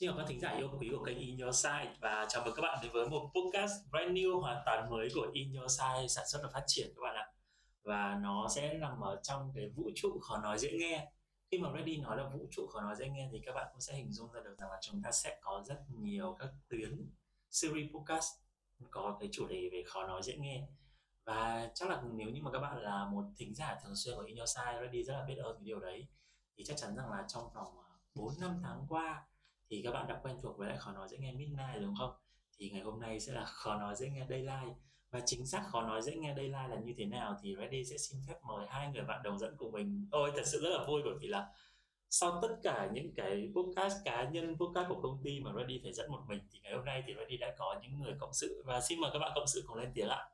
Xin chào các thính giả yêu quý của kênh In Your Side và chào mừng các bạn đến với một podcast brand new hoàn toàn mới của In Your Side sản xuất và phát triển các bạn ạ. Và nó sẽ nằm ở trong cái vũ trụ khó nói dễ nghe. Khi mà Ready nói là vũ trụ khó nói dễ nghe thì các bạn cũng sẽ hình dung ra được rằng là chúng ta sẽ có rất nhiều các tuyến series podcast có cái chủ đề về khó nói dễ nghe. Và chắc là nếu như mà các bạn là một thính giả thường xuyên của In Your Side, Ready rất là biết ơn cái điều đấy. Thì chắc chắn rằng là trong vòng à, 4 năm tháng qua thì các bạn đã quen thuộc với lại khó nói dễ nghe midnight đúng không? Thì ngày hôm nay sẽ là khó nói dễ nghe daylight. Và chính xác khó nói dễ nghe daylight là như thế nào thì Reddy sẽ xin phép mời hai người bạn đồng dẫn của mình. Ôi thật sự rất là vui bởi vì là sau tất cả những cái podcast cá nhân podcast của công ty mà Reddy phải dẫn một mình thì ngày hôm nay thì Reddy đã có những người cộng sự. Và xin mời các bạn cộng sự cùng lên tiếng ạ.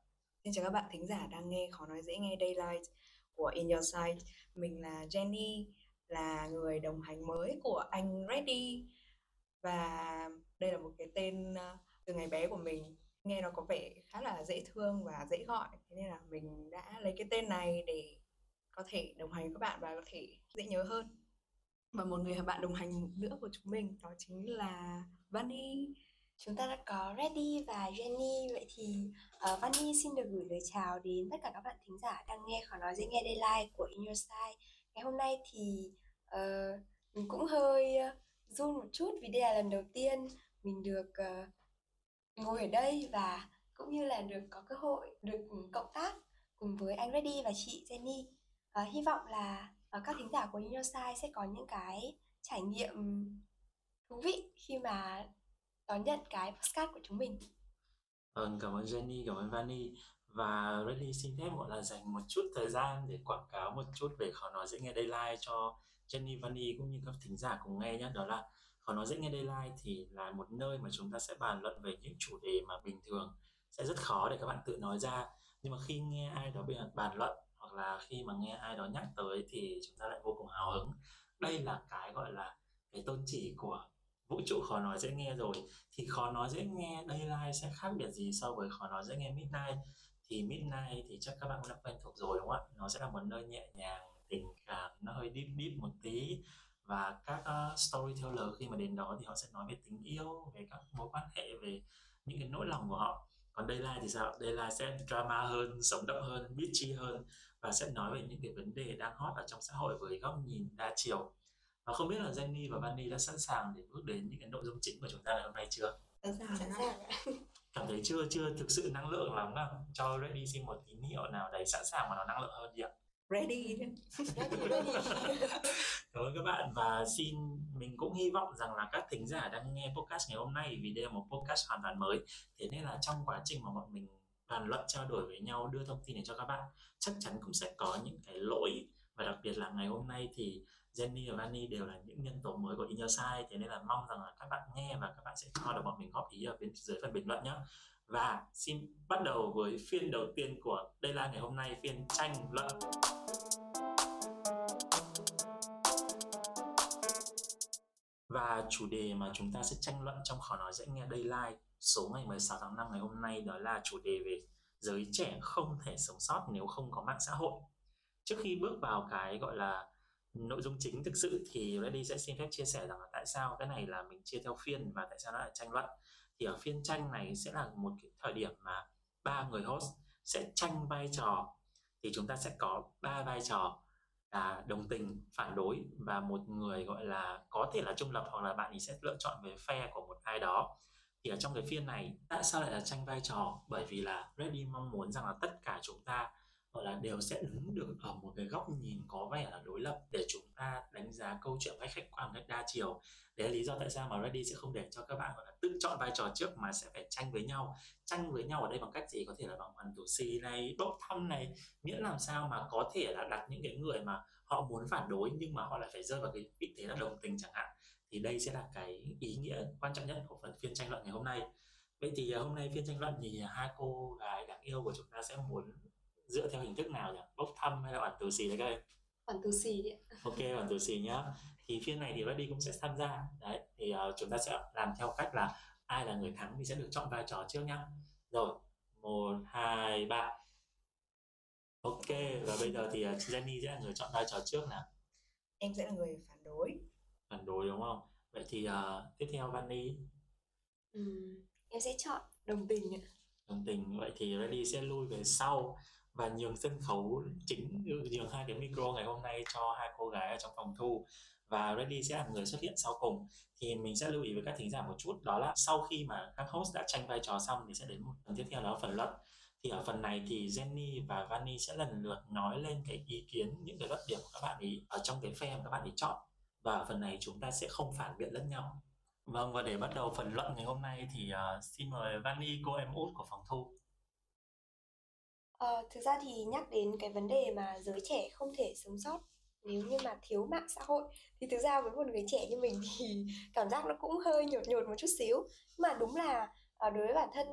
Xin chào các bạn thính giả đang nghe khó nói dễ nghe Daylight của In Your Side Mình là Jenny, là người đồng hành mới của anh Reddy và đây là một cái tên ờ, từ ngày bé của mình. Nghe nó có vẻ khá là dễ thương và dễ gọi. Thế nên là mình đã lấy cái tên này để có thể đồng hành với các bạn và có thể dễ nhớ hơn. Và một người bạn đồng hành nữa của chúng mình đó chính là Vani. Chúng ta đã có Reddy và Jenny. Vậy thì uh, Vani xin được gửi lời chào đến tất cả các bạn thính giả đang nghe khỏi nói dễ nghe Daylight của In Your Style. Ngày hôm nay thì uh, mình cũng hơi uh, run một chút vì đây là lần đầu tiên mình được uh, ngồi ở đây và cũng như là được có cơ hội được cộng tác cùng với anh Reddy và chị Jenny. Uh, hy vọng là uh, các thính giả của Neuroscience sẽ có những cái trải nghiệm thú vị khi mà đón nhận cái podcast của chúng mình. Ừ, cảm ơn Jenny, cảm ơn Vani và Reddy xin phép gọi là dành một chút thời gian để quảng cáo một chút về khó nói dễ nghe Daylight cho Jenny Vani cũng như các thính giả cùng nghe nhé. Đó là khó nói dễ nghe Daylight thì là một nơi mà chúng ta sẽ bàn luận về những chủ đề mà bình thường sẽ rất khó để các bạn tự nói ra. Nhưng mà khi nghe ai đó bàn luận hoặc là khi mà nghe ai đó nhắc tới thì chúng ta lại vô cùng hào hứng. Đây là cái gọi là cái tôn chỉ của vũ trụ khó nói dễ nghe rồi. Thì khó nói dễ nghe Daylight sẽ khác biệt gì so với khó nói dễ nghe Midnight? Thì Midnight thì chắc các bạn cũng đã quen thuộc rồi đúng không ạ? Nó sẽ là một nơi nhẹ nhàng tình cảm nó hơi deep deep một tí. Và các uh, storyteller khi mà đến đó thì họ sẽ nói về tình yêu về các mối quan hệ về những cái nỗi lòng của họ. Còn Daylight thì sao? Daylight sẽ drama hơn sống động hơn bitchy hơn và sẽ nói về những cái vấn đề đang hot ở trong xã hội với góc nhìn đa chiều. Và không biết là Jenny và Vanny đã sẵn sàng để bước đến những cái nội dung chính của chúng ta ngày hôm nay chưa? Sẵn sàng sẵn sàng cảm thấy chưa chưa thực sự năng lượng lắm nào cho Reddy xin một tín hiệu nào đấy sẵn sàng mà nó năng lượng hơn đi ạ. Ready cảm ơn các bạn và xin mình cũng hy vọng rằng là các thính giả đang nghe podcast ngày hôm nay vì đây là một podcast hoàn toàn mới. Thế nên là trong quá trình mà bọn mình bàn luận trao đổi với nhau đưa thông tin này cho các bạn chắc chắn cũng sẽ có những cái lỗi. Và đặc biệt là ngày hôm nay thì Jenny và Vani đều là những nhân tố mới của In Your Side thế nên là mong rằng là các bạn nghe và các bạn sẽ cho được bọn mình góp ý ở bên, dưới phần bình luận nhé và xin bắt đầu với phiên đầu tiên của đây là ngày hôm nay, phiên tranh luận Và chủ đề mà chúng ta sẽ tranh luận trong khó nói dễ nghe đây Daylight số ngày 16 tháng 5 ngày hôm nay đó là chủ đề về giới trẻ không thể sống sót nếu không có mạng xã hội. Trước khi bước vào cái gọi là nội dung chính thực sự thì Reddy sẽ xin phép chia sẻ rằng là tại sao cái này là mình chia theo phiên và tại sao nó là tranh luận. Thì ở phiên tranh này sẽ là một cái thời điểm mà ba người host sẽ tranh vai trò. Thì chúng ta sẽ có ba vai trò là đồng tình, phản đối và một người gọi là có thể là trung lập hoặc là bạn ấy sẽ lựa chọn về phe của một ai đó. Thì ở trong cái phiên này, tại sao lại là tranh vai trò? Bởi vì là Reddy mong muốn rằng là tất cả chúng ta gọi là đều sẽ đứng được ở một cái góc nhìn có vẻ là đối lập để chúng ta đánh giá câu chuyện cách khách quan, cách đa chiều. Đấy là lý do tại sao mà Ready sẽ không để cho các bạn, gọi là, tự chọn vai trò trước mà sẽ phải tranh với nhau. Tranh với nhau ở đây bằng cách gì? Có thể là bằng hoàn tù xì này, bốc thăm này, miễn làm sao mà có thể là đặt những cái người mà họ muốn phản đối nhưng mà họ lại phải rơi vào cái vị thế là đồng tình chẳng hạn. Thì đây sẽ là cái ý nghĩa quan trọng nhất của phần phiên tranh luận ngày hôm nay. Vậy thì à, hôm nay phiên tranh luận thì à, hai cô gái đáng yêu của chúng ta sẽ muốn dựa theo hình thức nào nhỉ? Bốc thăm hay là bản tù xì đấy các em? Bản tù xì đi ok bản tù xì nhá. Thì phiên này thì Reddy cũng sẽ tham gia. Đấy thì uh, chúng ta sẽ làm theo cách là ai là người thắng thì sẽ được chọn vai trò trước nhá. Rồi một hai ba. Ok và bây giờ thì uh, Jenny sẽ là người chọn vai trò trước nào? Em sẽ là người phản đối. Phản đối đúng không? Vậy thì uh, tiếp theo Vani ừ, em sẽ chọn đồng tình ạ. Đồng tình. Vậy thì Ready sẽ lui về sau và nhường sân khấu chính ừ, nhường hai cái micro ngày hôm nay cho hai cô gái ở trong phòng thu. Và Ready sẽ là người xuất hiện sau cùng. Thì mình sẽ lưu ý với các thính giả một chút đó là sau khi mà các host đã tranh vai trò xong thì sẽ đến một phần tiếp theo đó là phần luận. Thì ở phần này thì Jenny và Vani sẽ lần lượt nói lên cái ý kiến những cái luận điểm của các bạn ý ở trong cái phe mà các bạn ý chọn. Và ở phần này chúng ta sẽ không phản biện lẫn nhau. Vâng và để bắt đầu phần luận ngày hôm nay thì uh, xin mời Vani cô em út của phòng thu. Ờ, thực ra thì nhắc đến cái vấn đề mà giới trẻ không thể sống sót nếu như mà thiếu mạng xã hội thì thực ra với một người trẻ như mình thì cảm giác nó cũng hơi nhột nhột một chút xíu. Nhưng mà đúng là à, đối với bản thân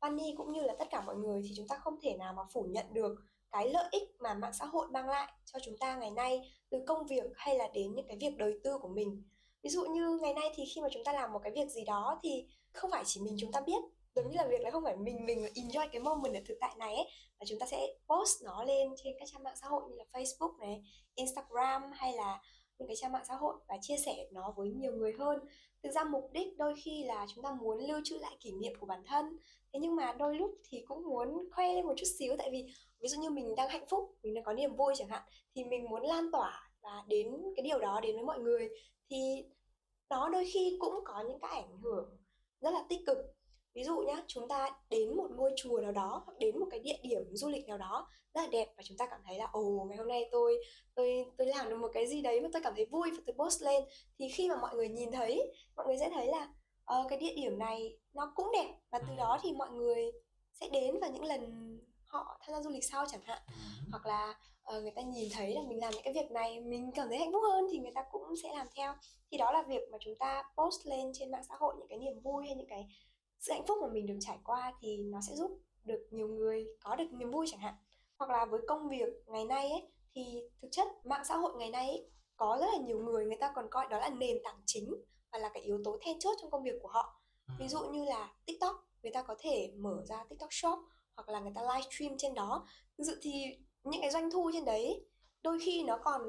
Vani cũng như là tất cả mọi người thì chúng ta không thể nào mà phủ nhận được cái lợi ích mà mạng xã hội mang lại cho chúng ta ngày nay từ công việc hay là đến những cái việc đời tư của mình. Ví dụ như ngày nay thì khi mà chúng ta làm một cái việc gì đó thì không phải chỉ mình chúng ta biết giống như là việc là không phải mình mình enjoy cái moment ở thực tại này ấy và chúng ta sẽ post nó lên trên các trang mạng xã hội như là Facebook này, Instagram hay là những cái trang mạng xã hội và chia sẻ nó với nhiều người hơn. Thực ra mục đích đôi khi là chúng ta muốn lưu trữ lại kỷ niệm của bản thân. Thế nhưng mà đôi lúc thì cũng muốn khoe lên một chút xíu tại vì ví dụ như mình đang hạnh phúc mình đang có niềm vui chẳng hạn thì mình muốn lan tỏa và đến cái điều đó đến với mọi người. Thì nó đôi khi cũng có những cái ảnh hưởng rất là tích cực ví dụ nhá chúng ta đến một ngôi chùa nào đó hoặc đến một cái địa điểm du lịch nào đó rất là đẹp và chúng ta cảm thấy là ồ ngày hôm nay tôi tôi tôi làm được một cái gì đấy mà tôi cảm thấy vui và tôi post lên. Thì khi mà mọi người nhìn thấy mọi người sẽ thấy là uh, cái địa điểm này nó cũng đẹp và từ đó thì mọi người sẽ đến vào những lần họ tham gia du lịch sau chẳng hạn. Hoặc là uh, người ta nhìn thấy là mình làm những cái việc này mình cảm thấy hạnh phúc hơn thì người ta cũng sẽ làm theo. Thì đó là việc mà chúng ta post lên trên mạng xã hội những cái niềm vui hay những cái sự hạnh phúc mà mình được trải qua thì nó sẽ giúp được nhiều người có được niềm vui chẳng hạn. Hoặc là với công việc ngày nay ấy thì thực chất mạng xã hội ngày nay ấy, có rất là nhiều người người ta còn coi đó là nền tảng chính và là cái yếu tố then chốt trong công việc của họ. Ví ừ. dụ như là tiktok người ta có thể mở ra tiktok shop hoặc là người ta livestream trên đó. Thực sự thì những cái doanh thu trên đấy đôi khi nó còn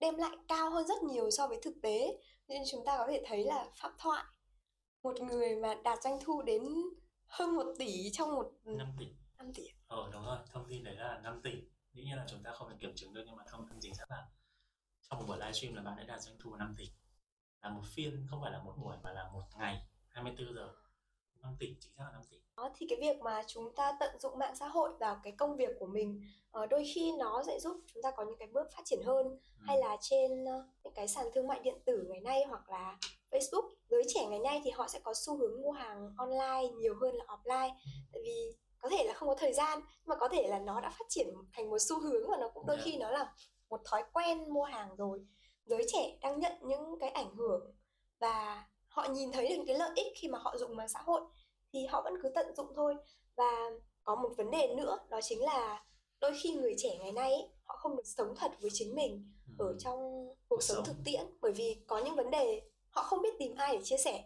đem lại cao hơn rất nhiều so với thực tế. Nên chúng ta có thể thấy là phạm thoại một người mà đạt doanh thu đến hơn một tỷ trong một 5 tỷ. 5 tỷ ờ đúng rồi thông tin đấy là 5 tỷ. Dĩ nhiên là chúng ta không thể kiểm chứng được nhưng mà thông tin chính xác là trong một buổi livestream là bạn ấy đạt doanh thu 5 tỷ. Là một phiên không phải là một buổi mà là một ngày 24 giờ 5 tỷ chính xác là 5 tỷ đó thì cái việc mà chúng ta tận dụng mạng xã hội vào cái công việc của mình uh, đôi khi nó sẽ giúp chúng ta có những cái bước phát triển hơn ừ. hay là trên uh, những cái sàn thương mại điện tử ngày nay hoặc là Facebook giới trẻ ngày nay thì họ sẽ có xu hướng mua hàng online nhiều hơn là offline ừ. tại vì có thể là không có thời gian nhưng mà có thể là nó đã phát triển thành một xu hướng và nó cũng đôi dạ. khi nó là một thói quen mua hàng rồi giới trẻ đang nhận những cái ảnh hưởng và họ nhìn thấy được cái lợi ích khi mà họ dùng mạng xã hội thì họ vẫn cứ tận dụng thôi. Và có một vấn đề nữa đó chính là đôi khi người trẻ ngày nay ấy, họ không được sống thật với chính mình ừ. ở trong cuộc sống thực tiễn. Bởi vì có những vấn đề họ không biết tìm ai để chia sẻ.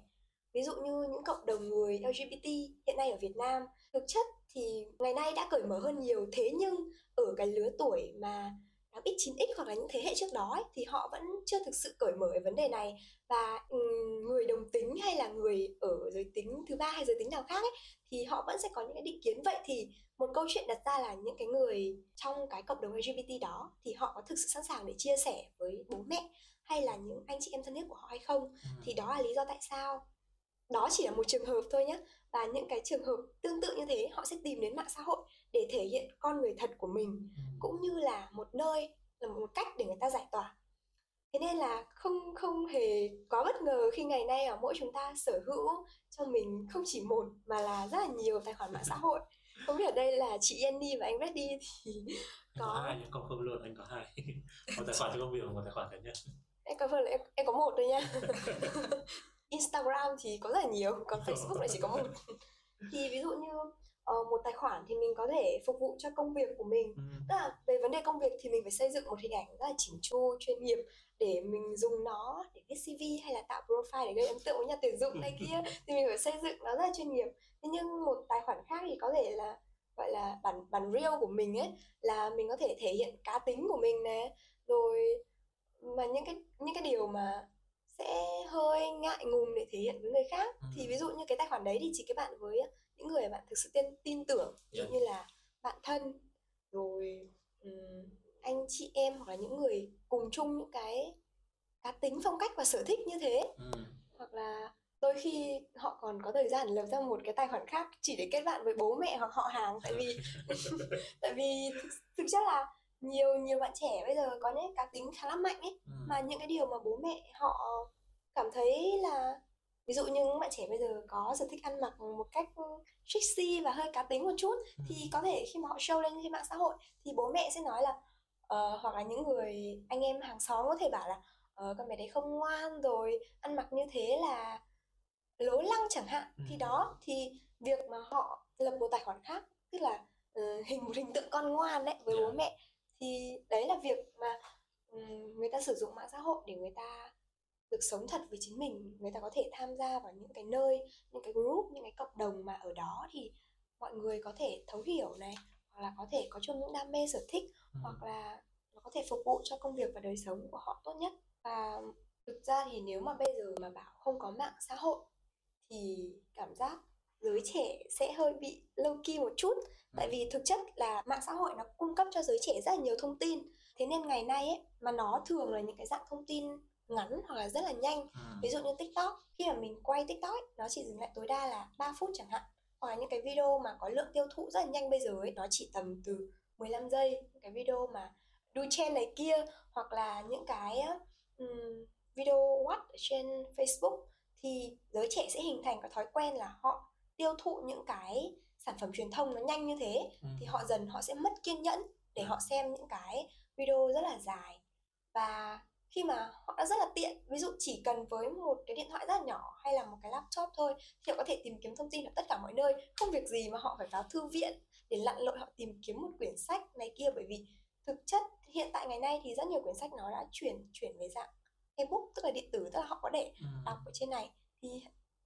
Ví dụ như những cộng đồng người LGBT hiện nay ở Việt Nam thực chất thì ngày nay đã cởi mở hơn nhiều. Thế nhưng ở cái lứa tuổi mà tám x 9x hoặc là những thế hệ trước đó ấy, thì họ vẫn chưa thực sự cởi mở về vấn đề này. Và người đồng tính hay là người ở giới tính thứ ba hay giới tính nào khác ấy, thì họ vẫn sẽ có những cái định kiến. Vậy thì một câu chuyện đặt ra là những cái người trong cái cộng đồng LGBT đó thì họ có thực sự sẵn sàng để chia sẻ với bố mẹ hay là những anh chị em thân thiết của họ hay không? Thì đó là lý do tại sao. Đó chỉ là một trường hợp thôi nhé và những cái trường hợp tương tự như thế họ sẽ tìm đến mạng xã hội để thể hiện con người thật của mình ừ. cũng như là một nơi là một cách để người ta giải tỏa. Thế nên là không không hề có bất ngờ khi ngày nay ở mỗi chúng ta sở hữu cho mình không chỉ một mà là rất là nhiều tài khoản mạng xã hội. Không biết ở đây là chị Annie và anh Reddy thì có... có hai không không luôn anh có hai. Một tài khoản cho công việc và một tài khoản cá nhân. Em có em, em có một thôi nha Instagram thì có rất là nhiều còn Facebook lại chỉ có một. Thì ví dụ như uh, một tài khoản thì mình có thể phục vụ cho công việc của mình. Ừ. tức là về vấn đề công việc thì mình phải xây dựng một hình ảnh rất là chỉnh chu chuyên nghiệp để mình dùng nó để viết CV hay là tạo profile để gây ấn tượng với nhà tuyển dụng này kia. Thì mình phải xây dựng nó rất là chuyên nghiệp. Thế nhưng một tài khoản khác thì có thể là gọi là bản bản real của mình ấy là mình có thể thể hiện cá tính của mình này rồi mà những cái những cái điều mà sẽ hơi ngại ngùng để thể hiện với người khác. Ừ. thì ví dụ như cái tài khoản đấy thì chỉ kết bạn với những người bạn thực sự tin tin tưởng Yeah. như là bạn thân rồi ừm, anh chị em hoặc là những người cùng chung những cái cá tính phong cách và sở thích như thế Ừ. hoặc là đôi khi họ còn có thời gian lập ra một cái tài khoản khác chỉ để kết bạn với bố mẹ hoặc họ hàng tại vì tại vì thực, thực chất là nhiều nhiều bạn trẻ bây giờ có những cá tính khá là mạnh ấy Ừ. mà những cái điều mà bố mẹ họ cảm thấy là ví dụ như những bạn trẻ bây giờ có sở thích ăn mặc một cách sexy và hơi cá tính một chút Ừ. thì có thể khi mà họ show lên trên mạng xã hội thì bố mẹ sẽ nói là ờ, hoặc là những người anh em hàng xóm có thể bảo là ờ, con bé đấy không ngoan rồi ăn mặc như thế là lố lăng chẳng hạn thì Ừ. đó thì việc mà họ lập một tài khoản khác tức là ờ, hình một hình tượng con ngoan đấy với bố Yeah. mẹ thì đấy là việc mà ừm, người ta sử dụng mạng xã hội để người ta được sống thật với chính mình người ta có thể tham gia vào những cái nơi những cái group những cái cộng đồng mà ở đó thì mọi người có thể thấu hiểu này hoặc là có thể có chung những đam mê sở thích Ừ. hoặc là nó có thể phục vụ cho công việc và đời sống của họ tốt nhất. Và thực ra thì nếu mà bây giờ mà bảo không có mạng xã hội thì cảm giác giới trẻ sẽ hơi bị low key một chút. Tại vì thực chất là mạng xã hội nó cung cấp cho giới trẻ rất là nhiều thông tin. Thế nên ngày nay ấy mà nó thường là những cái dạng thông tin ngắn hoặc là rất là nhanh Ừ. ví dụ như tiktok khi mà mình quay tiktok ấy, nó chỉ dừng lại tối đa là 3 phút chẳng hạn hoặc là những cái video mà có lượng tiêu thụ rất là nhanh bây giờ ấy nó chỉ tầm từ 15 giây cái video mà đu chen này kia hoặc là những cái um, video watch trên facebook thì giới trẻ sẽ hình thành cái thói quen là họ tiêu thụ những cái sản phẩm truyền thông nó nhanh như thế Ừ. thì họ dần họ sẽ mất kiên nhẫn để họ xem những cái video rất là dài và khi mà họ đã rất là tiện ví dụ chỉ cần với một cái điện thoại rất là nhỏ hay là một cái laptop thôi thì họ có thể tìm kiếm thông tin ở tất cả mọi nơi. Không việc gì mà họ phải vào thư viện để lặn lội họ tìm kiếm một quyển sách này kia. Bởi vì thực chất hiện tại ngày nay thì rất nhiều quyển sách nó đã chuyển chuyển về dạng ebook tức là điện tử tức là họ có để Ừ. đọc ở trên này. Thì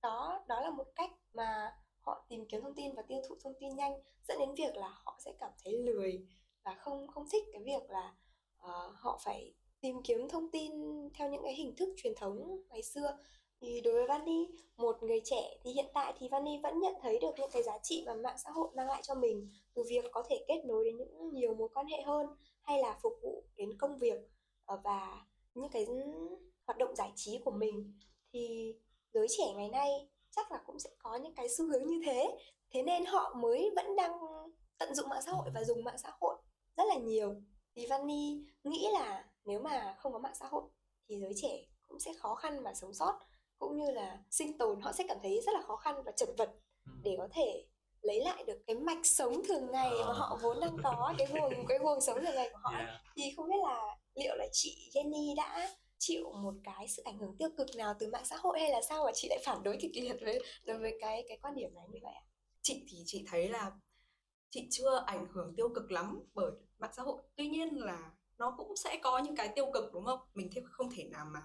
đó đó là một cách mà họ tìm kiếm thông tin và tiêu thụ thông tin nhanh dẫn đến việc là họ sẽ cảm thấy lười và không không thích cái việc là ờ, họ phải tìm kiếm thông tin theo những cái hình thức truyền thống ngày xưa. Thì đối với Vani, một người trẻ thì hiện tại thì Vani vẫn nhận thấy được những cái giá trị mà mạng xã hội mang lại cho mình từ việc có thể kết nối đến những nhiều mối quan hệ hơn hay là phục vụ đến công việc ờ, và những cái hoạt động giải trí của mình. Thì giới trẻ ngày nay chắc là cũng sẽ có những cái xu hướng như thế. Thế nên họ mới vẫn đang tận dụng mạng xã hội và dùng mạng xã hội rất là nhiều. Thì Vani nghĩ là nếu mà không có mạng xã hội thì giới trẻ cũng sẽ khó khăn mà sống sót cũng như là sinh tồn họ sẽ cảm thấy rất là khó khăn và chật vật Ừ. để có thể lấy lại được cái mạch sống thường ngày mà Ờ. họ vốn đang có cái guồng cái guồng sống thường ngày của họ. Yeah. thì không biết là liệu là chị Jenny đã chịu một cái sự ảnh hưởng tiêu cực nào từ mạng xã hội hay là sao mà chị lại phản đối kịch liệt với đối với cái cái quan điểm này như vậy ạ? chị thì chị thấy là chị chưa ảnh hưởng tiêu cực lắm bởi mạng xã hội tuy nhiên là nó cũng sẽ có những cái tiêu cực đúng không? Mình thì không thể nào mà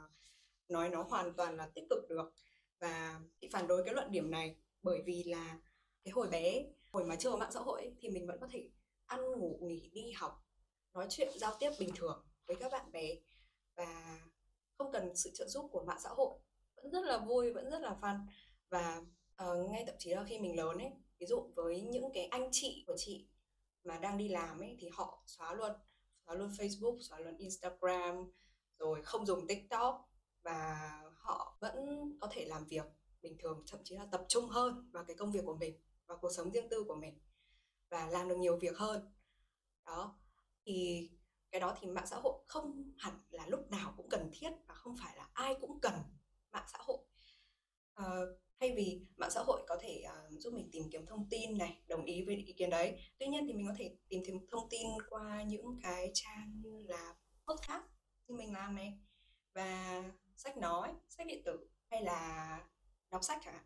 nói nó hoàn toàn là tích cực được. Và chị phản đối cái luận điểm này bởi vì là cái hồi bé hồi mà chưa có mạng xã hội ấy, thì mình vẫn có thể ăn ngủ nghỉ đi học nói chuyện giao tiếp bình thường với các bạn bè. Và không cần sự trợ giúp của mạng xã hội. Vẫn rất là vui vẫn rất là fun. Và uh, ngay thậm chí là khi mình lớn ấy ví dụ với những cái anh chị của chị mà đang đi làm ấy thì họ xóa luôn xóa luôn Facebook xóa luôn Instagram rồi không dùng TikTok và họ vẫn có thể làm việc bình thường thậm chí là tập trung hơn vào cái công việc của mình và cuộc sống riêng tư của mình và làm được nhiều việc hơn. Đó thì cái đó thì mạng xã hội không hẳn là lúc nào cũng cần thiết và không phải là ai cũng cần mạng xã hội. Uh, thay vì mạng xã hội có thể ờ, giúp mình tìm kiếm thông tin này đồng ý với ý kiến đấy. Tuy nhiên thì mình có thể tìm kiếm thông tin qua những cái trang như là podcast như mình làm này và sách nói sách điện tử hay là đọc sách chẳng hạn.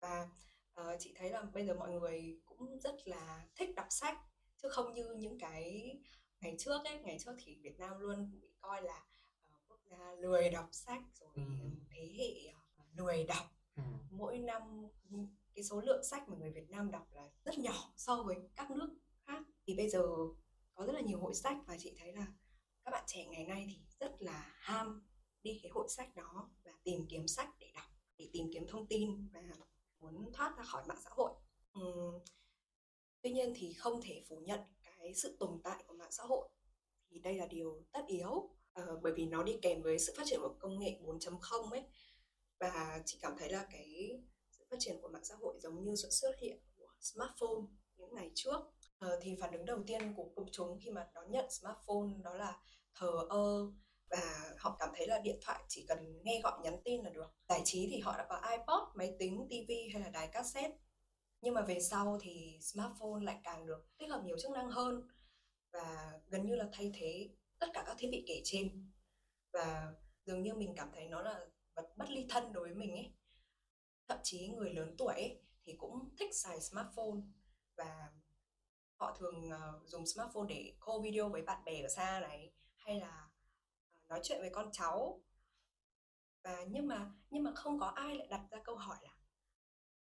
Và ờ, chị thấy là bây giờ mọi người cũng rất là thích đọc sách chứ không như những cái ngày trước ấy ngày trước thì Việt Nam luôn bị coi là ờ, quốc gia lười đọc sách rồi Ừ. thế hệ ờ, lười đọc Ừ. mỗi năm cái số lượng sách mà người Việt Nam đọc là rất nhỏ so với các nước khác. Thì bây giờ có rất là nhiều hội sách và chị thấy là các bạn trẻ ngày nay thì rất là ham đi cái hội sách đó và tìm kiếm sách để đọc để tìm kiếm thông tin và muốn thoát ra khỏi mạng xã hội. Uhm, tuy nhiên thì không thể phủ nhận cái sự tồn tại của mạng xã hội. Thì đây là điều tất yếu. À, bởi vì nó đi kèm với sự phát triển của công nghệ 4.0 ấy và chị cảm thấy là cái sự phát triển của mạng xã hội giống như sự xuất hiện của smartphone những ngày trước. Ờ, thì phản ứng đầu tiên của công chúng khi mà đón nhận smartphone đó là thờ ơ. Và họ cảm thấy là điện thoại chỉ cần nghe gọi nhắn tin là được. Giải trí thì họ đã có ipod máy tính tv hay là đài cassette. Nhưng mà về sau thì smartphone lại càng được tích hợp nhiều chức năng hơn. Và gần như là thay thế tất cả các thiết bị kể trên. Và dường như mình cảm thấy nó là vật bất ly thân đối với mình ấy. Thậm chí người lớn tuổi ấy, thì cũng thích xài smartphone và họ thường uh, dùng smartphone để call video với bạn bè ở xa này hay là uh, nói chuyện với con cháu. Và nhưng mà nhưng mà không có ai lại đặt ra câu hỏi là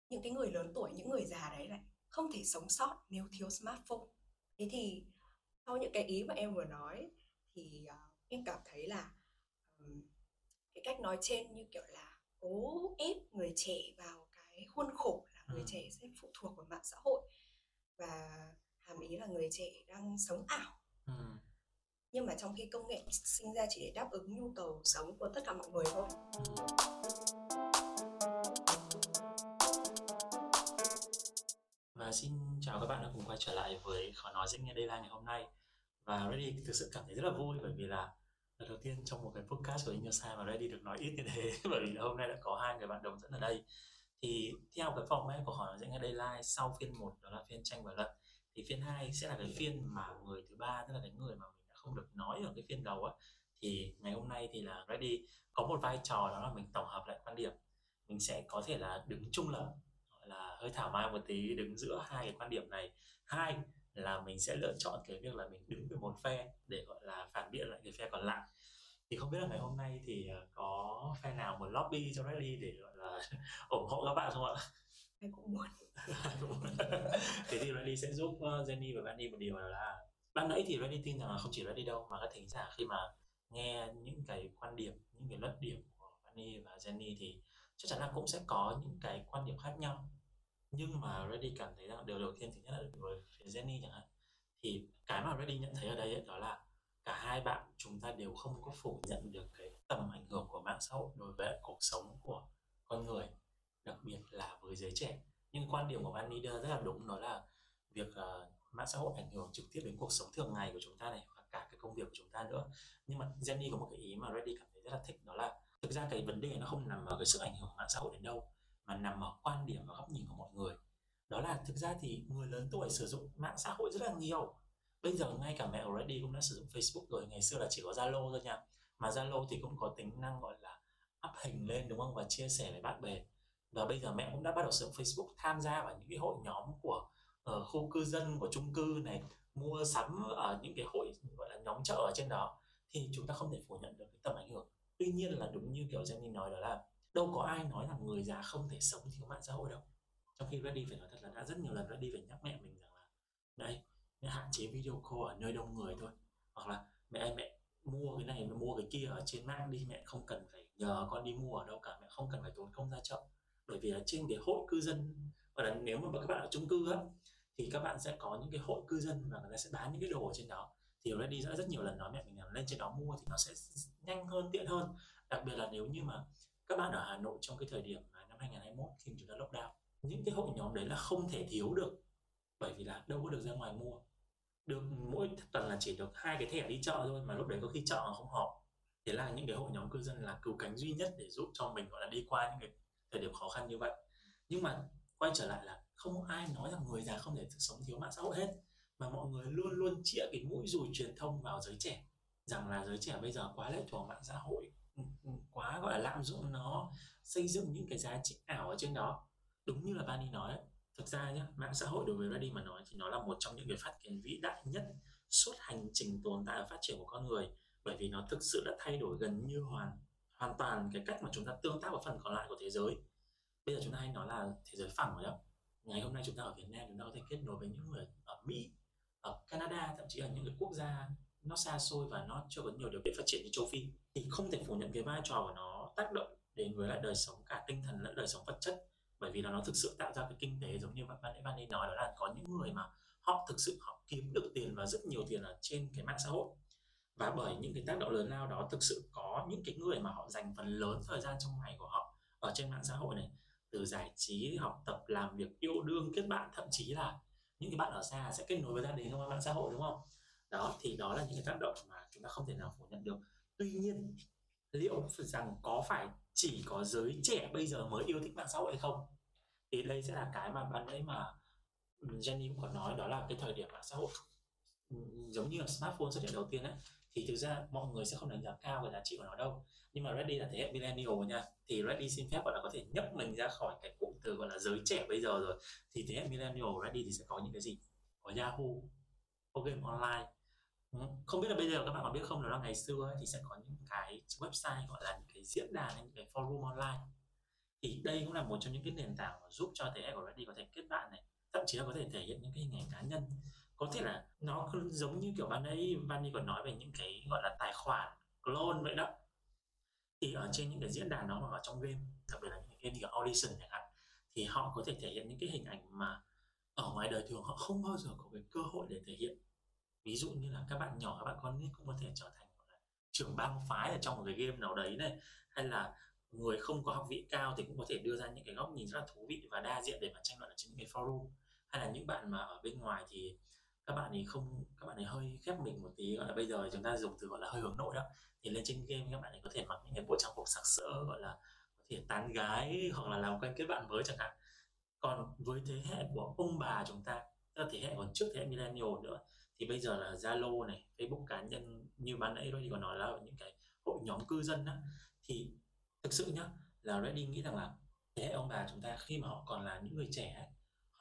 những cái người lớn tuổi những người già đấy lại không thể sống sót nếu thiếu smartphone. Thế thì sau những cái ý mà em vừa nói thì uh, em cảm thấy là um, cái cách nói trên như kiểu là cố ép người trẻ vào cái khuôn khổ là người ừ. trẻ sẽ phụ thuộc vào mạng xã hội và hàm ý là người trẻ đang sống ảo ừ. nhưng mà trong khi công nghệ sinh ra chỉ để đáp ứng nhu cầu sống của tất cả mọi người thôi ừ. và xin chào các bạn đã cùng quay trở lại với khó nói dễ nghe đây là ngày hôm nay và Ready thực sự cảm thấy rất là vui bởi vì là lần đầu tiên trong một cái podcast của Inyosa mà Ready được nói ít như thế, bởi vì là hôm nay đã có hai người bạn đồng dẫn ở đây. Thì theo cái format của hỏi sẽ nghe đây live sau phiên 1 đó là phiên tranh và luận. Thì phiên 2 sẽ là cái phiên mà người thứ ba, tức là cái người mà mình đã không được nói ở cái phiên đầu á. Thì ngày hôm nay thì là Ready có một vai trò đó là mình tổng hợp lại quan điểm. Mình sẽ có thể là đứng trung lập là hơi thảo mai một tí, đứng giữa hai cái quan điểm này. Hai là mình sẽ lựa chọn cái việc là mình đứng về một phe để gọi là phản biện lại cái phe còn lại thì không biết là ngày hôm nay thì ờ, có phe nào muốn lobby cho Reddy để gọi là ủng hộ các bạn không ạ? Em cũng muốn. thế thì Reddy sẽ giúp uh, Jenny và Vanny một điều là ban nãy thì Reddy tin rằng là không chỉ Reddy đâu mà các thính giả khi mà nghe những cái quan điểm, những cái luận điểm của Vanny và Jenny thì chắc chắn là cũng sẽ có những cái quan điểm khác nhau nhưng mà Reddy cảm thấy rằng điều đầu tiên thứ nhất là với phía Jenny chẳng hạn thì cái mà Reddy nhận thấy ở đây ấy, đó là cả hai bạn chúng ta đều không có phủ nhận được cái tầm ảnh hưởng của mạng xã hội đối với cuộc sống của con người đặc biệt là với giới trẻ. Nhưng quan điểm của Van rất là đúng đó là việc uh, mạng xã hội ảnh hưởng trực tiếp đến cuộc sống thường ngày của chúng ta này và cả cái công việc của chúng ta nữa. Nhưng mà Jenny có một cái ý mà Reddy cảm thấy rất là thích đó là thực ra cái vấn đề nó không nằm ở cái sức ảnh hưởng mạng xã hội đến đâu mà nằm ở quan điểm và góc nhìn của mọi người. Đó là thực ra thì người lớn tuổi sử dụng mạng xã hội rất là nhiều. Bây giờ ngay cả mẹ already cũng đã sử dụng Facebook rồi ngày xưa là chỉ có Zalo thôi nha. Mà Zalo thì cũng có tính năng gọi là up hình lên đúng không? Và chia sẻ với bạn bè. Và bây giờ mẹ cũng đã bắt đầu sử dụng Facebook tham gia vào những cái hội nhóm của uh, khu cư dân của chung cư này mua sắm ở những cái hội gọi là nhóm chợ ở trên đó. Thì chúng ta không thể phủ nhận được cái tầm ảnh hưởng. Tuy nhiên là đúng như kiểu Jenny nói đó là đâu có ai nói rằng người già không thể sống thiếu mạng xã hội đâu. Trong khi Reddy phải nói thật là đã rất nhiều lần Reddy phải nhắc mẹ mình rằng là đây hạn chế video call ở nơi đông người thôi. Hoặc là, mẹ ơi, mẹ mua cái này mua cái kia ở trên mạng đi, mẹ không cần phải nhờ con đi mua ở đâu cả, mẹ không cần phải tốn công ra chợ. Bởi vì là trên cái hội cư dân và là nếu mà các bạn ở chung cư á, thì các bạn sẽ có những cái hội cư dân và người ta sẽ bán những cái đồ ở trên đó. Thì Reddy đã rất nhiều lần nói mẹ mình là lên trên đó mua thì nó sẽ nhanh hơn, tiện hơn. Đặc biệt là nếu như mà các bạn ở Hà Nội trong cái thời điểm năm 2021 khi chúng ta lockdown những cái hội nhóm đấy là không thể thiếu được. Bởi vì là đâu có được ra ngoài mua. Được, mỗi tuần là chỉ được hai cái thẻ đi chợ thôi, mà lúc đấy có khi chợ không họp. Thế là những cái hội nhóm cư dân là cứu cánh duy nhất để giúp cho mình, gọi là, đi qua những cái thời điểm khó khăn như vậy. Nhưng mà quay trở lại là không ai nói rằng người già không thể sống thiếu mạng xã hội hết, mà mọi người luôn luôn chĩa cái mũi dùi truyền thông vào giới trẻ. Rằng là giới trẻ bây giờ quá lệ thuộc mạng xã hội. Ừ, ừ, quá gọi là lạm dụng nó, xây dựng những cái giá trị ảo ở trên đó. Đúng như là Bani nói thực ra nhé mạng xã hội đối với Ready mà nói thì nó là một trong những cái phát kiến vĩ đại nhất, suốt hành trình tồn tại và phát triển của con người, bởi vì nó thực sự đã thay đổi gần như hoàn hoàn toàn cái cách mà chúng ta tương tác với phần còn lại của thế giới. Bây giờ chúng ta hay nói là thế giới phẳng rồi đó ngày hôm nay chúng ta ở Việt Nam, chúng ta có thể kết nối với những người ở Mỹ, ở Canada, thậm chí là những cái quốc gia nó xa xôi và nó chưa có nhiều điều kiện phát triển như châu Phi. Thì không thể phủ nhận cái vai trò của nó tác động đến với lại đời sống cả tinh thần lẫn đời sống vật chất, bởi vì là nó thực sự tạo ra cái kinh tế giống như bạn nãy bạn nói, đó là có những người mà họ thực sự họ kiếm được tiền và rất nhiều tiền ở trên cái mạng xã hội. Và bởi những cái tác động lớn lao đó, thực sự có những cái người mà họ dành phần lớn thời gian trong ngày của họ ở trên mạng xã hội này, từ giải trí, học tập, làm việc yêu đương, kết bạn, thậm chí là những cái bạn ở xa sẽ kết nối với gia đình thông qua mạng xã hội, đúng không? Đó, thì đó là những cái tác động mà chúng ta không thể nào phủ nhận được. Tuy nhiên, liệu rằng có phải chỉ có giới trẻ bây giờ mới yêu thích mạng xã hội hay không? Thì đây sẽ là cái mà bạn ấy mà ừ, Jenny cũng còn nói, đó là cái thời điểm mạng xã hội ừ, giống như là smartphone xuất hiện đầu tiên ấy, thì thực ra mọi người sẽ không đánh giá cao về giá trị của nó đâu. Nhưng mà Reddy là thế hệ millennial nha, thì Reddy xin phép gọi là có thể nhấc mình ra khỏi cái cụm từ gọi là giới trẻ bây giờ rồi. Thì thế hệ millennial Reddy thì sẽ có những cái gì? Có Yahoo, có game online không? Biết là bây giờ các bạn còn biết không là ngày xưa ấy, thì sẽ có những cái website gọi là những cái diễn đàn những cái forum online. Thì đây cũng là một trong những cái nền tảng mà giúp cho thế hệ của Reddy có thể kết bạn này thậm chí là có thể thể hiện những cái hình ảnh cá nhân. Có thể là nó giống như kiểu ban ấy Vani còn nói về những cái gọi là tài khoản clone vậy đó. Thì ở trên những cái diễn đàn đó hoặc ở trong game đặc biệt là những game như audition chẳng hạn thì họ có thể thể hiện những cái hình ảnh mà ở ngoài đời thường họ không bao giờ có cái cơ hội để thể hiện ví dụ như là các bạn nhỏ, các bạn con nít cũng có thể trở thành trưởng bang phái ở trong một cái game nào đấy này. Hay là người không có học vị cao thì cũng có thể đưa ra những cái góc nhìn rất là thú vị và đa diện để mà tranh luận ở trên những cái forum. Hay là những bạn mà ở bên ngoài thì các bạn thì không, các bạn ấy hơi khép mình một tí, gọi là, bây giờ chúng ta dùng từ, gọi là, hơi hướng nội đó. Thì lên trên game các bạn ấy có thể mặc những cái bộ trang phục sặc sỡ, gọi là, có thể tán gái hoặc là làm quen kết bạn mới chẳng hạn. Còn với thế hệ của ông bà chúng ta, tức là thế hệ còn trước thế hệ millennial nữa thì bây giờ là Zalo này, Facebook cá nhân như ban nãy thì còn nói là những cái hội nhóm cư dân á thì thực sự nhá là Reddy nghĩ rằng là thế hệ ông bà chúng ta khi mà họ còn là những người trẻ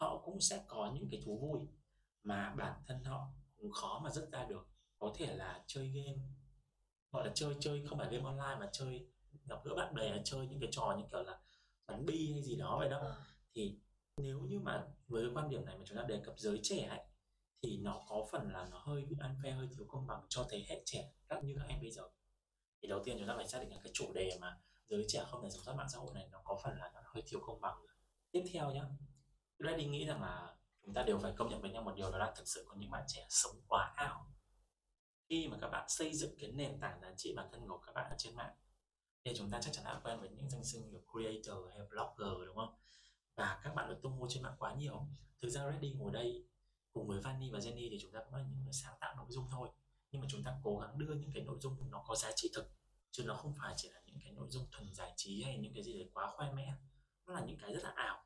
họ cũng sẽ có những cái thú vui mà bản thân họ cũng khó mà dứt ra được có thể là chơi game gọi là chơi chơi không phải game online mà chơi gặp gỡ bạn bè chơi những cái trò như kiểu là bắn bi hay gì đó vậy đó ờ. thì nếu như mà với quan điểm này mà chúng ta đề cập giới trẻ ấy, thì nó có phần là nó hơi bị unfair, hơi thiếu công bằng cho thế hệ trẻ các như các em bây giờ. Thì đầu tiên chúng ta phải xác định là cái chủ đề mà giới trẻ không thể sống sót mạng xã hội này nó có phần là nó hơi thiếu công bằng. Tiếp theo nhá Reddy nghĩ rằng là chúng ta đều phải công nhận với nhau một điều đó là thực sự có những bạn trẻ sống quá ảo. Khi mà các bạn xây dựng cái nền tảng giá trị bản thân của các bạn ở trên mạng, thì chúng ta chắc chắn đã quen với những danh xưng như creator hay blogger, đúng không? Và các bạn được tung hô trên mạng quá nhiều. Thực ra Reddy ngồi đây cùng với Vani và Jenny thì chúng ta cũng là những người sáng tạo nội dung thôi. Nhưng mà chúng ta cố gắng đưa những cái nội dung nó có giá trị thực, chứ nó không phải chỉ là những cái nội dung thuần giải trí hay những cái gì đấy quá khoe mẽ. Nó là những cái rất là ảo.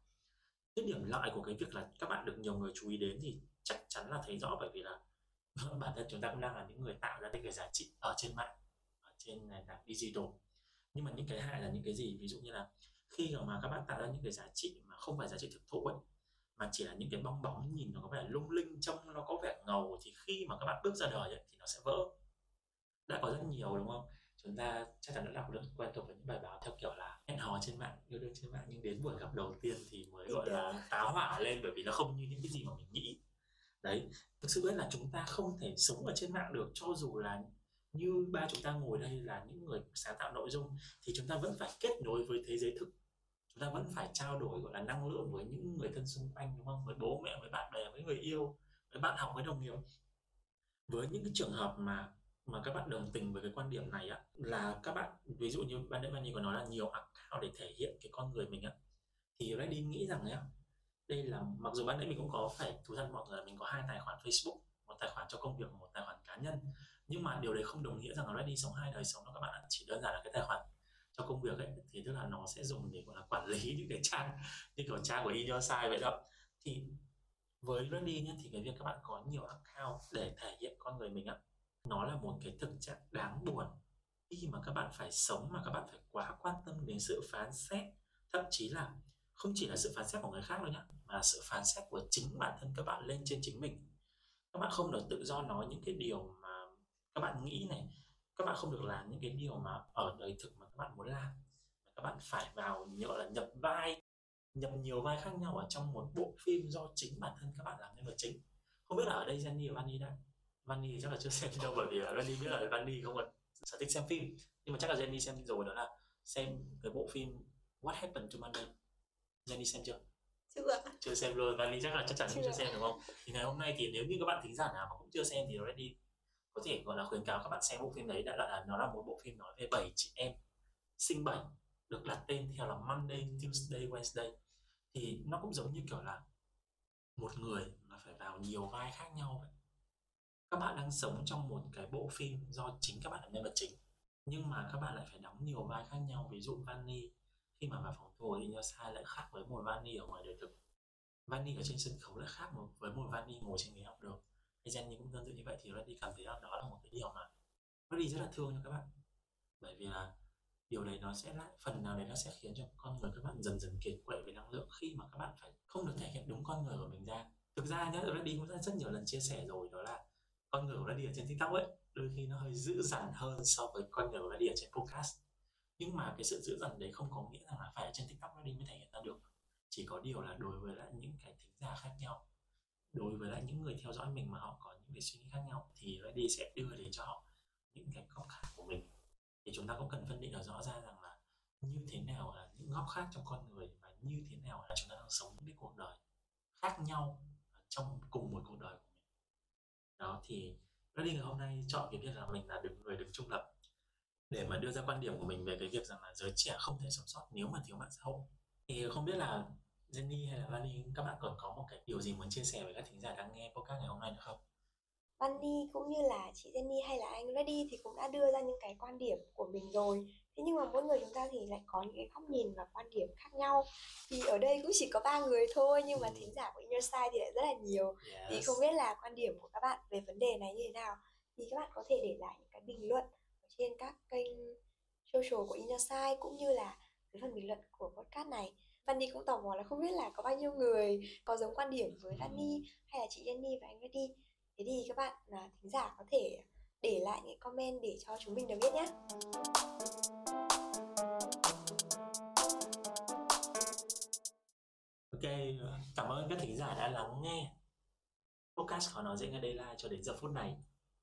Cái điểm lợi của cái việc là các bạn được nhiều người chú ý đến thì chắc chắn là thấy rõ, bởi vì là bản thân chúng ta cũng đang là những người tạo ra những cái giá trị ở trên mạng, ở trên nền tảng digital. Nhưng mà những cái hại là những cái gì? Ví dụ như là khi mà các bạn tạo ra những cái giá trị mà không phải giá trị thực thụ ấy mà chỉ là những cái bong bóng nhìn nó có vẻ lung linh trong nó có vẻ ngầu thì khi mà các bạn bước ra đời ấy, thì nó sẽ vỡ. Đã có rất nhiều đúng không? Chúng ta chắc chắn đã đọc được quen thuộc với những bài báo theo kiểu là hẹn hò trên mạng yêu đương trên mạng nhưng đến buổi gặp đầu tiên thì mới gọi là táo hỏa lên bởi vì nó không như những cái gì mà mình nghĩ. Đấy thực sự là chúng ta không thể sống ở trên mạng được cho dù là như ba chúng ta ngồi đây là những người sáng tạo nội dung thì chúng ta vẫn phải kết nối với thế giới thực chúng ta vẫn phải trao đổi, gọi là, năng lượng với những người thân xung quanh, đúng không? Với bố mẹ, với bạn bè, với người yêu, với bạn học, với đồng nghiệp. Với những cái trường hợp mà mà các bạn đồng tình với cái quan điểm này á, là các bạn, ví dụ như ban nãy Manny có nói là nhiều account để thể hiện cái con người mình á, thì Reddy nghĩ rằng á đây là, mặc dù ban nãy mình cũng có phải thú thật mọi người là mình có hai tài khoản Facebook, một tài khoản cho công việc một tài khoản cá nhân, nhưng mà điều đấy không đồng nghĩa rằng là đi sống hai đời sống đâu các bạn ạ. Chỉ đơn giản là cái tài khoản cho công việc ấy, thì tức là nó sẽ dùng để, gọi là, quản lý những cái trang, như kiểu trang của In vậy đó. Thì với Reddy nhé thì cái việc các bạn có nhiều account để thể hiện con người mình á, nó là một cái thực trạng đáng buồn. Khi mà các bạn phải sống mà các bạn phải quá quan tâm đến sự phán xét, thậm chí là không chỉ là sự phán xét của người khác đâu nhá, mà sự phán xét của chính bản thân các bạn lên trên chính mình. Các bạn không được tự do nói những cái điều mà các bạn nghĩ này, các bạn không được làm những cái điều mà ở đời thực mà các bạn muốn làm các bạn phải vào nhỡ là nhập vai nhập nhiều vai khác nhau ở trong một bộ phim do chính bản thân các bạn làm nhân vật chính. Không biết là ở đây Jenny và Annie đã Vanny chắc là chưa xem đâu bởi vì là Vanny biết là Vanny không còn sở thích xem phim. Nhưng mà chắc là Jenny xem rồi đó là xem cái bộ phim What Happened to Monday Jenny xem chưa? Chưa chưa xem luôn Vanny chắc là chắc chắn Chưa. chưa xem đúng không? Thì ngày hôm nay thì nếu như các bạn thính giả nào mà cũng chưa xem thì Ready có thể gọi là khuyến cáo các bạn xem bộ phim đấy. Đã là nó là một bộ phim nói về bảy chị em sinh bảy được đặt tên theo là Monday, Tuesday, Wednesday thì nó cũng giống như kiểu là một người mà phải vào nhiều vai khác nhau vậy. Các bạn đang sống trong một cái bộ phim do chính các bạn là nhân vật chính nhưng mà các bạn lại phải đóng nhiều vai khác nhau. Ví dụ Vanny khi mà vào phòng thu thì nó sai lại khác với một Vanny ở ngoài đời thực. Vanny ở trên sân khấu lại khác một với một Vanny ngồi trên ghế học đường. Hay Jenny cũng tương tự như vậy thì Reddy cảm thấy là đó là một cái điều mà Reddy rất là thương cho các bạn. Bởi vì là điều đấy nó sẽ lại, phần nào đấy nó sẽ khiến cho con người các bạn dần dần kiệt quệ về năng lượng khi mà các bạn phải không được thể hiện đúng con người của mình ra. Thực ra nhá, Reddy cũng đã rất nhiều lần chia sẻ rồi, đó là con người của Reddy ở trên TikTok ấy, đôi khi nó hơi dữ dằn hơn so với con người của Reddy ở trên podcast. Nhưng mà cái sự dữ dằn đấy không có nghĩa rằng là phải ở trên TikTok Reddy mới thể hiện ra được. Chỉ có điều là đối với lại những cái thính giả khác nhau, đối với lại những người theo dõi mình mà họ có những cái suy nghĩ khác nhau thì Reddy sẽ đưa đến cho họ những cái góc khác của mình thì chúng ta cũng cần phân định được rõ ra rằng là như thế nào là những góc khác trong con người và như thế nào là chúng ta đang sống những cái cuộc đời khác nhau trong cùng một cuộc đời của mình. Đó, thì Reddy ngày hôm nay chọn cái việc là mình là được người được trung lập. Để mà đưa ra quan điểm của mình về cái việc rằng là giới trẻ không thể sống sót nếu mà thiếu mạng xã hội. Thì không biết là Jenny hay là Vali các bạn còn có một cái điều gì muốn chia sẻ với các thính giả đang nghe podcast ngày hôm nay nữa không? Bunny cũng như là chị Jenny hay là anh Reddy thì cũng đã đưa ra những cái quan điểm của mình rồi. Thế nhưng mà mỗi người chúng ta thì lại có những cái góc nhìn và quan điểm khác nhau. Thì ở đây cũng chỉ có ba người thôi nhưng mà thính giả của Inner Side thì lại rất là nhiều. Thì Yes. không biết là quan điểm của các bạn về vấn đề này như thế nào? Thì các bạn có thể để lại những cái bình luận ở trên các kênh social của Inner Side cũng như là dưới phần bình luận của podcast này. Bunny cũng tò mò là không biết là có bao nhiêu người có giống quan điểm với Bunny hay là chị Jenny và anh Reddy Thế thì các bạn là thính giả có thể để lại những comment để cho chúng mình được biết nhé. Ok, cảm ơn các thính giả đã lắng nghe podcast khó nói dễ nghe là cho đến giờ phút này.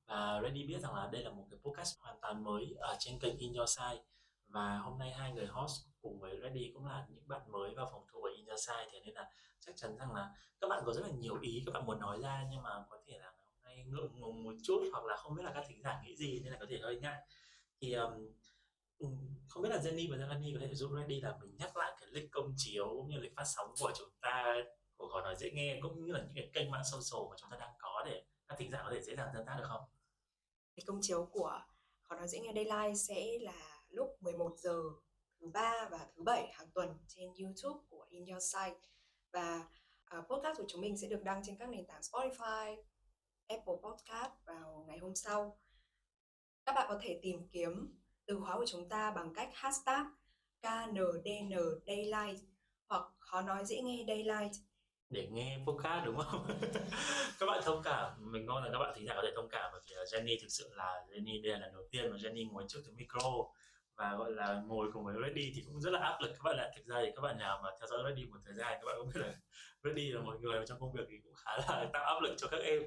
Và Reddy biết rằng là đây là một cái podcast hoàn toàn mới ở trên kênh In Your Side. Và hôm nay hai người host cùng với Reddy cũng là những bạn mới vào phòng thu ở In Your Side. Thế nên là chắc chắn rằng là các bạn có rất là nhiều ý các bạn muốn nói ra nhưng mà có thể là hay ngượng ngùng một chút hoặc là không biết là các thính giả nghĩ gì nên là có thể hơi ngại thì um, không biết là Jenny và Jenny có thể giúp ready là mình nhắc lại cái lịch công chiếu cũng như lịch phát sóng của chúng ta của gọi nói dễ nghe cũng như là những cái kênh mạng social mà chúng ta đang có để các thính giả có thể dễ dàng tương tác được không? Lịch công chiếu của Khó nói dễ nghe Daylight sẽ là lúc 11 giờ thứ ba và thứ bảy hàng tuần trên YouTube của In Your Sight và uh, podcast của chúng mình sẽ được đăng trên các nền tảng Spotify, Apple Podcast vào ngày hôm sau. Các bạn có thể tìm kiếm từ khóa của chúng ta bằng cách hashtag KNDN Daylight hoặc khó nói dễ nghe Daylight để nghe podcast đúng không? các bạn thông cảm, mình mong là các bạn thính giả có thể thông cảm bởi vì Jenny thực sự là Jenny đây là lần đầu tiên mà Jenny ngồi trước cái micro và gọi là ngồi cùng với Reddy thì cũng rất là áp lực các bạn ạ. Thực ra thì các bạn nào mà theo dõi Reddy một thời gian các bạn cũng biết là Reddy là một người mà trong công việc thì cũng khá là tạo áp lực cho các em.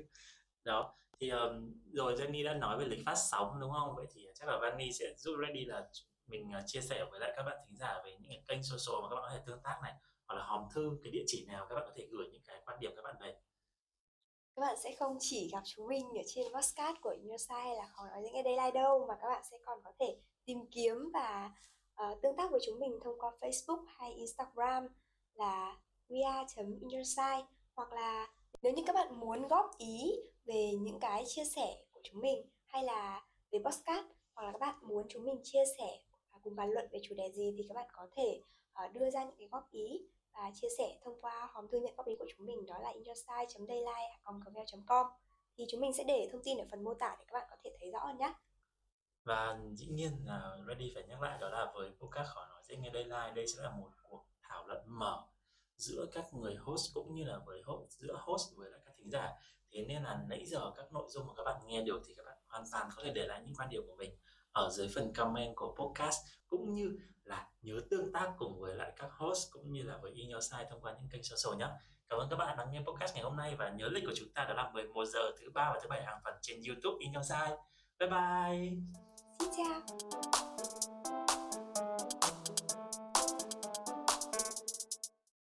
Đó, thì um, rồi Jenny đã nói về lịch phát sóng đúng không? Vậy thì chắc là Vani sẽ giúp ready là mình uh, chia sẻ với lại các bạn thính giả về những cái kênh social mà các bạn có thể tương tác này hoặc là hòm thư cái địa chỉ nào các bạn có thể gửi những cái quan điểm các bạn về Các bạn sẽ không chỉ gặp chúng mình ở trên podcast của Inner hay là khó nói những cái Daylight đâu mà các bạn sẽ còn có thể tìm kiếm và uh, tương tác với chúng mình thông qua Facebook hay Instagram là we.innerside hoặc là nếu như các bạn muốn góp ý về những cái chia sẻ của chúng mình hay là về podcast hoặc là các bạn muốn chúng mình chia sẻ và cùng bàn luận về chủ đề gì thì các bạn có thể ờ, đưa ra những cái góp ý và chia sẻ thông qua hòm thư nhận góp ý của chúng mình, đó là innerside.daylight.gmail.com thì chúng mình sẽ để thông tin ở phần mô tả để các bạn có thể thấy rõ hơn nhé. và dĩ nhiên là Reddy phải nhắc lại đó là với podcast khỏi nói dễ nghe Daylight đây sẽ là một cuộc thảo luận mở giữa các người host cũng như là với host giữa host với lại các thính giả thế nên là nãy giờ các nội dung mà các bạn nghe được thì các bạn hoàn toàn có thể để lại những quan điểm của mình ở dưới phần comment của podcast, cũng như là nhớ tương tác cùng với lại các host cũng như là với In Your Side thông qua những kênh social nhé. Cảm ơn các bạn đã nghe podcast ngày hôm nay và nhớ lịch của chúng ta đó là 11 giờ thứ ba và thứ bảy hàng tuần trên YouTube In Your Side. Bye bye. Xin chào.